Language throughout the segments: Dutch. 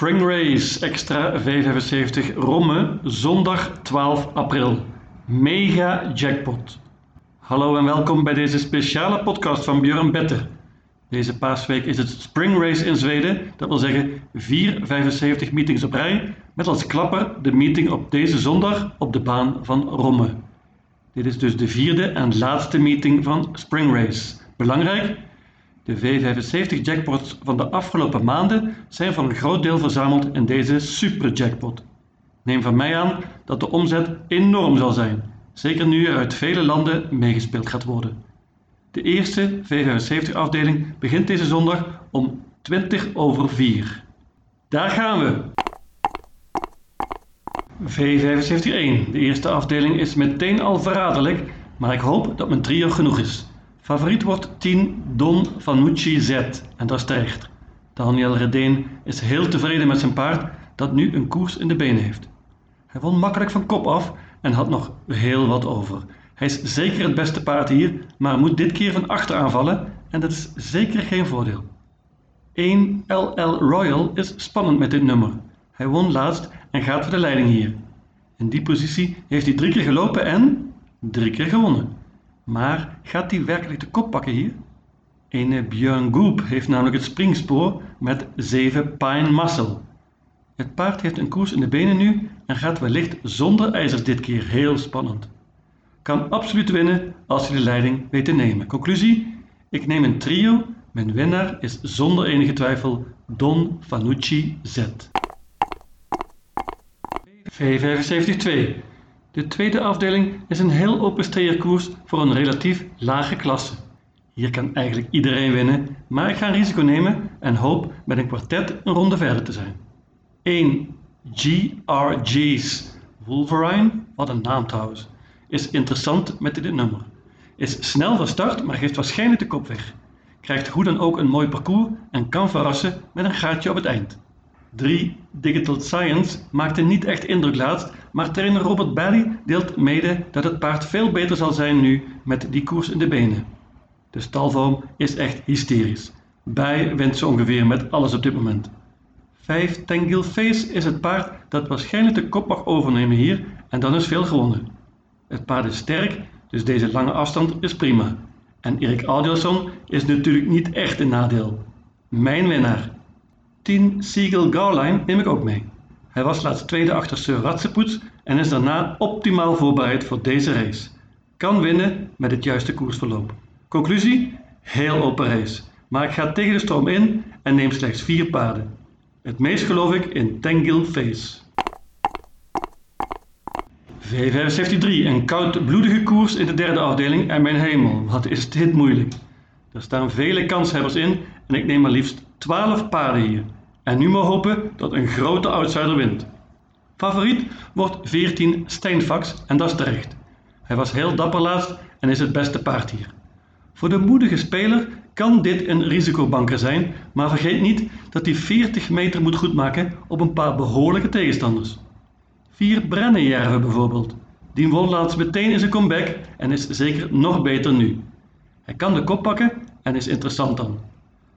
Spring Race Extra 575 Romme, zondag 12 april. Mega jackpot. Hallo en welkom bij deze speciale podcast van Björn Better. Deze paasweek is het Spring Race in Zweden, dat wil zeggen 4 75 meetings op rij, met als klapper de meeting op deze zondag op de baan van Romme. Dit is dus de vierde en laatste meeting van Spring Race. Belangrijk, de V75 jackpots van de afgelopen maanden zijn voor een groot deel verzameld in deze super jackpot. Neem van mij aan dat de omzet enorm zal zijn, zeker nu er uit vele landen meegespeeld gaat worden. De eerste V75 afdeling begint deze zondag om 20 over 4. Daar gaan we! V75-1. De eerste afdeling is meteen al verraderlijk, maar ik hoop dat mijn trio genoeg is. Favoriet wordt 10 Don Fanucci Z en dat is terecht. Daniel Redeen is heel tevreden met zijn paard dat nu een koers in de benen heeft. Hij won makkelijk van kop af en had nog heel wat over. Hij is zeker het beste paard hier, maar moet dit keer van achter aanvallen en dat is zeker geen voordeel. 1 LL Royal is spannend met dit nummer. Hij won laatst en gaat voor de leiding hier. In die positie heeft hij drie keer gelopen en drie keer gewonnen. Maar gaat hij werkelijk de kop pakken hier? Ene Björn Goop heeft namelijk het springspoor met 7 Pine Muscle. Het paard heeft een koers in de benen nu en gaat wellicht zonder ijzers dit keer heel spannend. Kan absoluut winnen als hij de leiding weet te nemen. Conclusie? Ik neem een trio. Mijn winnaar is zonder enige twijfel Don Fanucci Z. V75-2 de tweede afdeling is een heel open koers voor een relatief lage klasse. Hier kan eigenlijk iedereen winnen, maar ik ga een risico nemen en hoop met een kwartet een ronde verder te zijn. 1. GRG's Wolverine, wat een naam trouwens, is interessant met dit nummer. Is snel van start, maar geeft waarschijnlijk de kop weg. Krijgt hoe dan ook een mooi parcours en kan verrassen met een gaatje op het eind. 3. Digital Science maakte niet echt indruk laatst, maar trainer Robert Bally deelt mede dat het paard veel beter zal zijn nu met die koers in de benen. De stalvorm is echt hysterisch. Bij wint ze ongeveer met alles op dit moment. 5 Tangil Face is het paard dat waarschijnlijk de kop mag overnemen hier en dan is veel gewonnen. Het paard is sterk, dus deze lange afstand is prima. En Erik Audielson is natuurlijk niet echt een nadeel. Mijn winnaar. 10 Siegel Garline neem ik ook mee. Hij was laatst tweede achter Sir Ratsepoets en is daarna optimaal voorbereid voor deze race. Kan winnen met het juiste koersverloop. Conclusie? Heel open race. Maar ik ga tegen de stroom in en neem slechts vier paarden. Het meest geloof ik in Tangil Face. V75-3, een koudbloedige koers in de derde afdeling en mijn hemel, wat is dit moeilijk. Er staan vele kanshebbers in en ik neem maar liefst 12 paarden hier. En nu maar hopen dat een grote outsider wint. Favoriet wordt 14 Steinfax en dat is terecht. Hij was heel dapper laatst en is het beste paard hier. Voor de moedige speler kan dit een risicobanker zijn, maar vergeet niet dat hij 40 meter moet goedmaken op een paar behoorlijke tegenstanders. 4 Brennenjerve bijvoorbeeld. Die won laatst meteen in zijn comeback en is zeker nog beter nu. Hij kan de kop pakken en is interessant dan.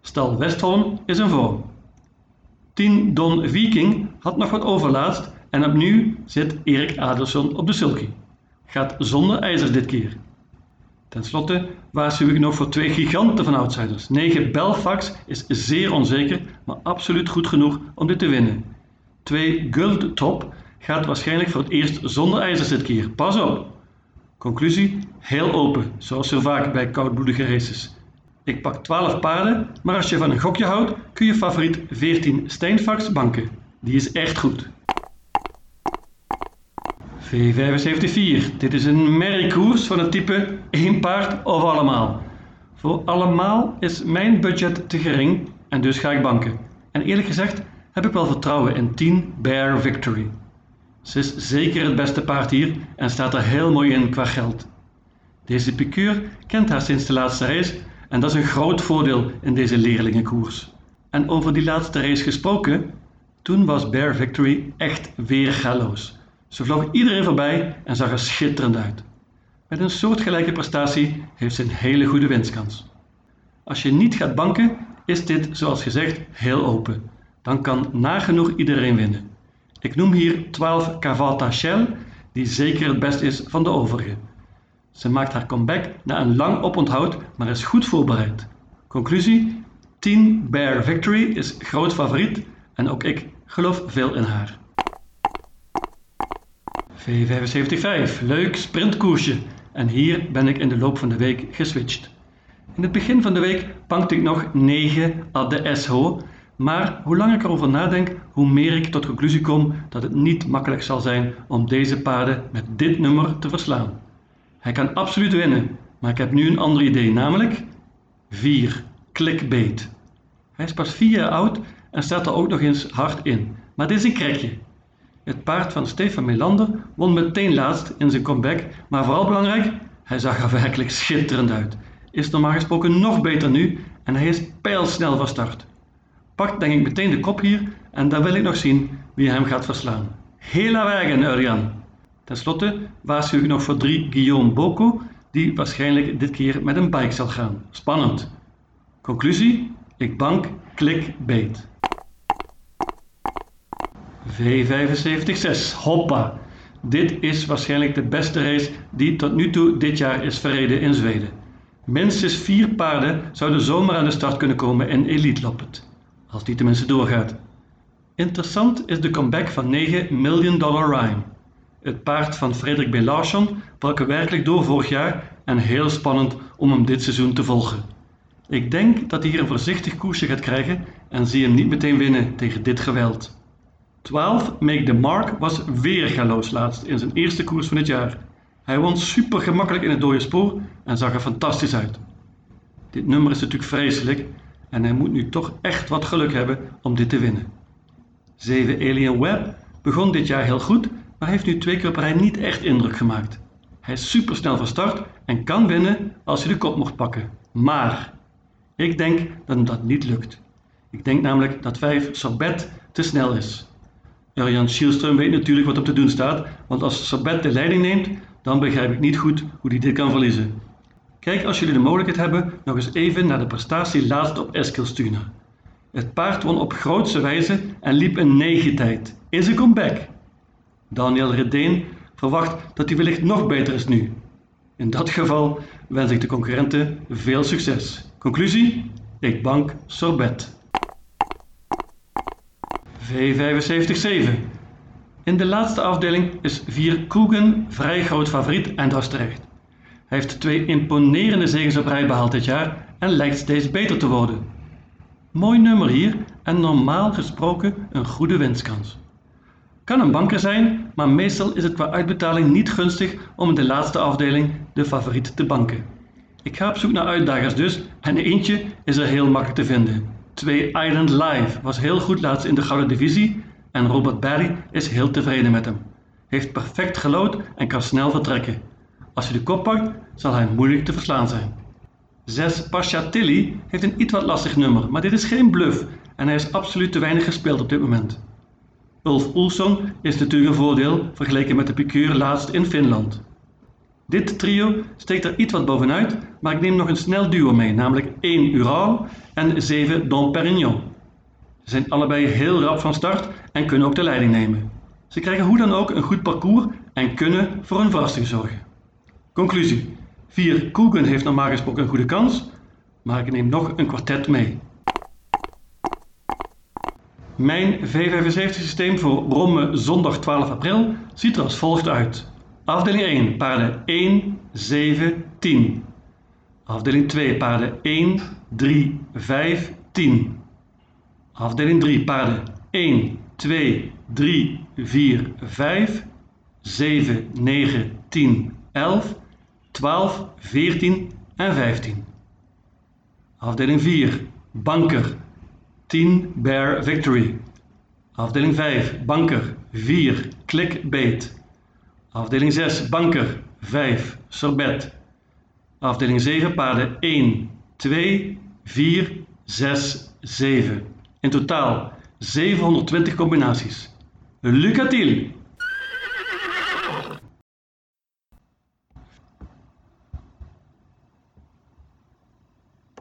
Stal Westholm is een vorm. 10 Don Viking had nog wat overlaatst en opnieuw zit Erik Adelson op de sulky. Gaat zonder ijzers dit keer. Ten slotte waarschuw ik nog voor twee giganten van outsiders. 9 Belfax is zeer onzeker, maar absoluut goed genoeg om dit te winnen. 2 Guld Top gaat waarschijnlijk voor het eerst zonder ijzers dit keer. Pas op! Conclusie: heel open, zoals zo vaak bij koudbloedige races. Ik pak 12 paarden, maar als je van een gokje houdt, kun je favoriet 14 Steinfax banken. Die is echt goed. V75-4. Dit is een merriekoers van het type één paard of allemaal. Voor allemaal is mijn budget te gering en dus ga ik banken. En eerlijk gezegd heb ik wel vertrouwen in 10 Bear Victory. Ze is zeker het beste paard hier en staat er heel mooi in qua geld. Deze piqueur kent haar sinds de laatste race en dat is een groot voordeel in deze leerlingenkoers. En over die laatste race gesproken, toen was Bear Victory echt weergaloos. Ze vloog iedereen voorbij en zag er schitterend uit. Met een soortgelijke prestatie heeft ze een hele goede winstkans. Als je niet gaat banken, is dit zoals gezegd heel open. dan kan nagenoeg iedereen winnen. Ik noem hier 12 Cavata Shell, die zeker het best is van de overige. Ze maakt haar comeback na een lang oponthoud, maar is goed voorbereid. Conclusie: 10 Bear Victory is groot favoriet en ook ik geloof veel in haar. V75, leuk sprintkoersje. En hier ben ik in de loop van de week geswitcht. In het begin van de week pankte ik nog 9 ad de SHO, maar hoe langer ik erover nadenk, hoe meer ik tot conclusie kom dat het niet makkelijk zal zijn om deze paarden met dit nummer te verslaan. Hij kan absoluut winnen, maar ik heb nu een ander idee, namelijk 4. Clickbait. Hij is pas 4 jaar oud en staat er ook nog eens hard in, maar dit is een krekje. Het paard van Stefan Melander won meteen laatst in zijn comeback, maar vooral belangrijk, hij zag er werkelijk schitterend uit. Is normaal gesproken nog beter nu en hij is pijlsnel van start. Pakt denk ik meteen de kop hier en dan wil ik nog zien wie hem gaat verslaan. Hela wagen, Urjan! Ten slotte waarschuw ik nog voor 3 Guillaume Boko, die waarschijnlijk dit keer met een bike zal gaan. Spannend. Conclusie? Ik bank, klik, beet. V75-6, hoppa! Dit is waarschijnlijk de beste race die tot nu toe dit jaar is verreden in Zweden. Minstens vier paarden zouden zomaar aan de start kunnen komen in Elite Loppet, als die tenminste doorgaat. Interessant is de comeback van 9 Million Dollar Rhyme. Het paard van Frederik B. Larsson brak werkelijk door vorig jaar en heel spannend om hem dit seizoen te volgen. Ik denk dat hij hier een voorzichtig koersje gaat krijgen en zie hem niet meteen winnen tegen dit geweld. 12 Make the Mark was weer galoos laatst in zijn eerste koers van het jaar. Hij won super gemakkelijk in het dode spoor en zag er fantastisch uit. Dit nummer is natuurlijk vreselijk en hij moet nu toch echt wat geluk hebben om dit te winnen. 7 Alien Web begon dit jaar heel goed, maar heeft nu twee keer op rij niet echt indruk gemaakt. Hij is super snel van start en kan winnen als hij de kop mocht pakken. Maar ik denk dat hem dat niet lukt. Ik denk namelijk dat 5 Sorbet te snel is. Jan Schielström weet natuurlijk wat op te doen staat, want als Sorbet de leiding neemt, dan begrijp ik niet goed hoe hij dit kan verliezen. Kijk als jullie de mogelijkheid hebben nog eens even naar de prestatie laatst op Eskilstuna. Het paard won op grootste wijze en liep een 9 tijd. Is een comeback. Daniel Redeen verwacht dat hij wellicht nog beter is nu. In dat geval wens ik de concurrenten veel succes. Conclusie? Ik bank Sorbet. V75-7. In de laatste afdeling is 4 Koegen vrij groot favoriet en terecht. Hij heeft twee imponerende zegens op rij behaald dit jaar en lijkt steeds beter te worden. Mooi nummer hier en normaal gesproken een goede winstkans. Kan een banker zijn, maar meestal is het qua uitbetaling niet gunstig om in de laatste afdeling de favoriet te banken. Ik ga op zoek naar uitdagers dus en eentje is er heel makkelijk te vinden. 2 Island Live was heel goed laatst in de gouden divisie en Robert Barry is heel tevreden met hem. Heeft perfect gelood en kan snel vertrekken. Als je de kop pakt, zal hij moeilijk te verslaan zijn. 6 Pasha Tilly heeft een iets wat lastig nummer, maar dit is geen bluff en hij is absoluut te weinig gespeeld op dit moment. Ulf Oelson is natuurlijk een voordeel vergeleken met de piqueur laatst in Finland. Dit trio steekt er iets wat bovenuit, maar ik neem nog een snel duo mee, namelijk 1 Ural en 7 Don Perignon. Ze zijn allebei heel rap van start en kunnen ook de leiding nemen. Ze krijgen hoe dan ook een goed parcours en kunnen voor een verrassing zorgen. Conclusie. 4 Koegen heeft normaal gesproken een goede kans, maar ik neem nog een kwartet mee. Mijn V75 systeem voor Romme zondag 12 april ziet er als volgt uit. Afdeling 1 paarden 1, 7, 10. Afdeling 2 paarden 1, 3, 5, 10. Afdeling 3 paarden 1, 2, 3, 4, 5, 7, 9, 10, 11, 12, 14 en 15. Afdeling 4 banker 10 bear victory. Afdeling 5 banker 4 clickbait. Afdeling 6 banker 5 sorbet. Afdeling 7 paarden 1, 2, 4, 6, 7. In totaal 720 combinaties. Lucatiel!